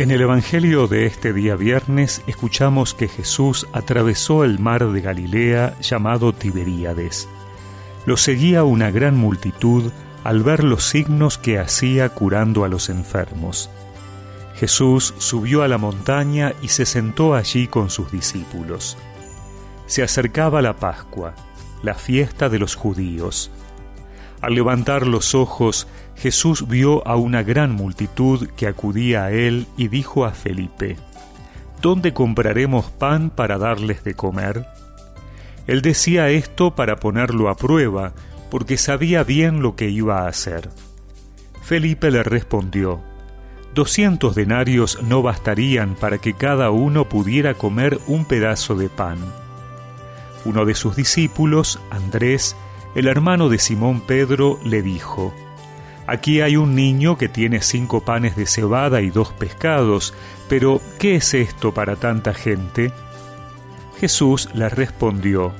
En el Evangelio de este día viernes escuchamos que Jesús atravesó el mar de Galilea llamado Tiberíades. Lo seguía una gran multitud al ver los signos que hacía curando a los enfermos. Jesús subió a la montaña y se sentó allí con sus discípulos. Se acercaba la Pascua, la fiesta de los judíos. Al levantar los ojos, Jesús vio a una gran multitud que acudía a él y dijo a Felipe, ¿Dónde compraremos pan para darles de comer? Él decía esto para ponerlo a prueba, porque sabía bien lo que iba a hacer. Felipe le respondió, Doscientos denarios no bastarían para que cada uno pudiera comer un pedazo de pan. Uno de sus discípulos, Andrés, el hermano de Simón Pedro, le dijo, Aquí hay un niño que tiene cinco panes de cebada y dos pescados, pero ¿qué es esto para tanta gente? Jesús le respondió,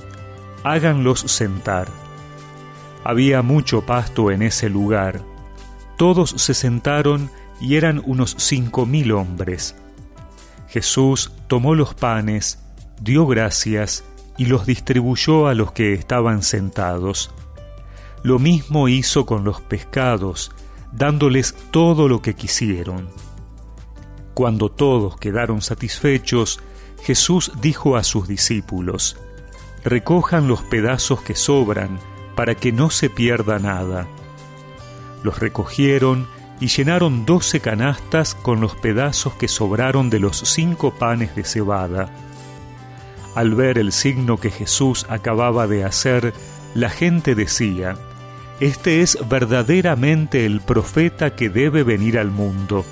Háganlos sentar. Había mucho pasto en ese lugar. Todos se sentaron y eran unos cinco mil hombres. Jesús tomó los panes, dio gracias y los distribuyó a los que estaban sentados. Lo mismo hizo con los pescados, dándoles todo lo que quisieron. Cuando todos quedaron satisfechos, Jesús dijo a sus discípulos, Recojan los pedazos que sobran, para que no se pierda nada. Los recogieron y llenaron doce canastas con los pedazos que sobraron de los cinco panes de cebada. Al ver el signo que Jesús acababa de hacer, la gente decía, Este es verdaderamente el profeta que debe venir al mundo.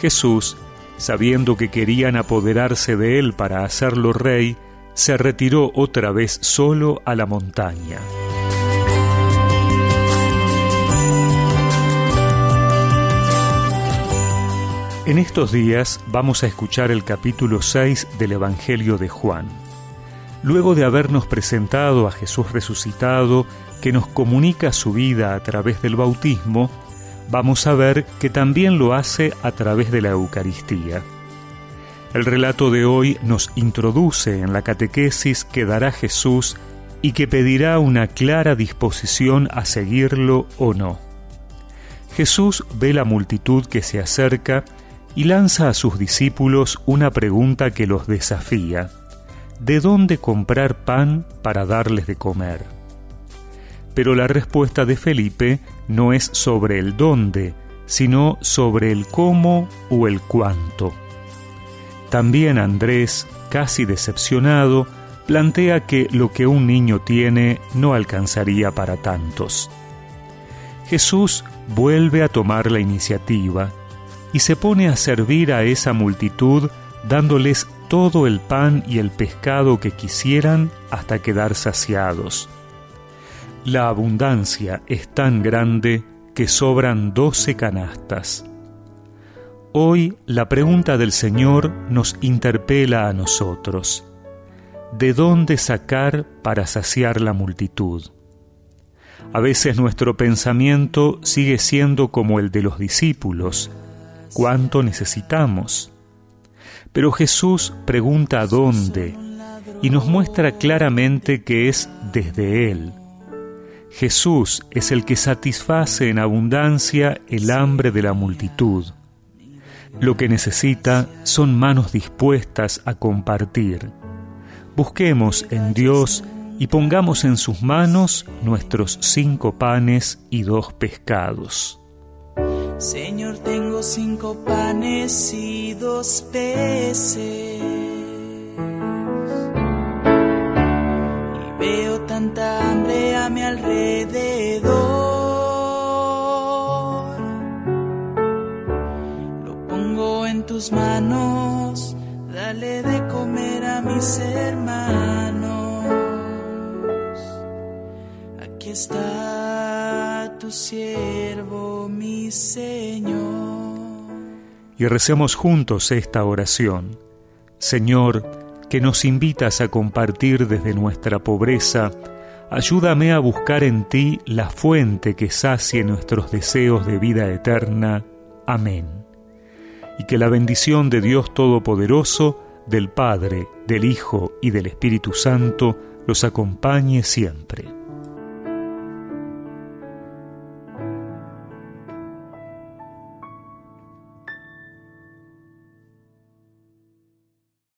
Jesús, sabiendo que querían apoderarse de él para hacerlo rey, se retiró otra vez solo a la montaña. En estos días vamos a escuchar el capítulo 6 del Evangelio de Juan. Luego de habernos presentado a Jesús resucitado, que nos comunica su vida a través del bautismo, vamos a ver que también lo hace a través de la Eucaristía. El relato de hoy nos introduce en la catequesis que dará Jesús y que pedirá una clara disposición a seguirlo o no. Jesús ve la multitud que se acerca y lanza a sus discípulos una pregunta que los desafía. ¿De dónde comprar pan para darles de comer? Pero la respuesta de Felipe no es sobre el dónde, sino sobre el cómo o el cuánto. También Andrés, casi decepcionado, plantea que lo que un niño tiene no alcanzaría para tantos. Jesús vuelve a tomar la iniciativa y se pone a servir a esa multitud dándoles todo el pan y el pescado que quisieran hasta quedar saciados. La abundancia es tan grande que sobran doce canastas. Hoy la pregunta del Señor nos interpela a nosotros. ¿De dónde sacar para saciar la multitud? A veces nuestro pensamiento sigue siendo como el de los discípulos, cuánto necesitamos. Pero Jesús pregunta dónde y nos muestra claramente que es desde Él. Jesús es el que satisface en abundancia el hambre de la multitud. Lo que necesita son manos dispuestas a compartir. Busquemos en Dios y pongamos en sus manos nuestros cinco panes y dos pescados. Señor, tengo cinco panes y dos peces. Y veo tanta hambre a mi alrededor. Lo pongo en tus manos, dale de comer a mis hermanos. Aquí está tu siervo, mi Señor. Y recemos juntos esta oración. Señor, que nos invitas a compartir desde nuestra pobreza, ayúdame a buscar en ti la fuente que sacie nuestros deseos de vida eterna. Amén. y que la bendición de Dios Todopoderoso, del Padre, del Hijo y del Espíritu Santo los acompañe siempre.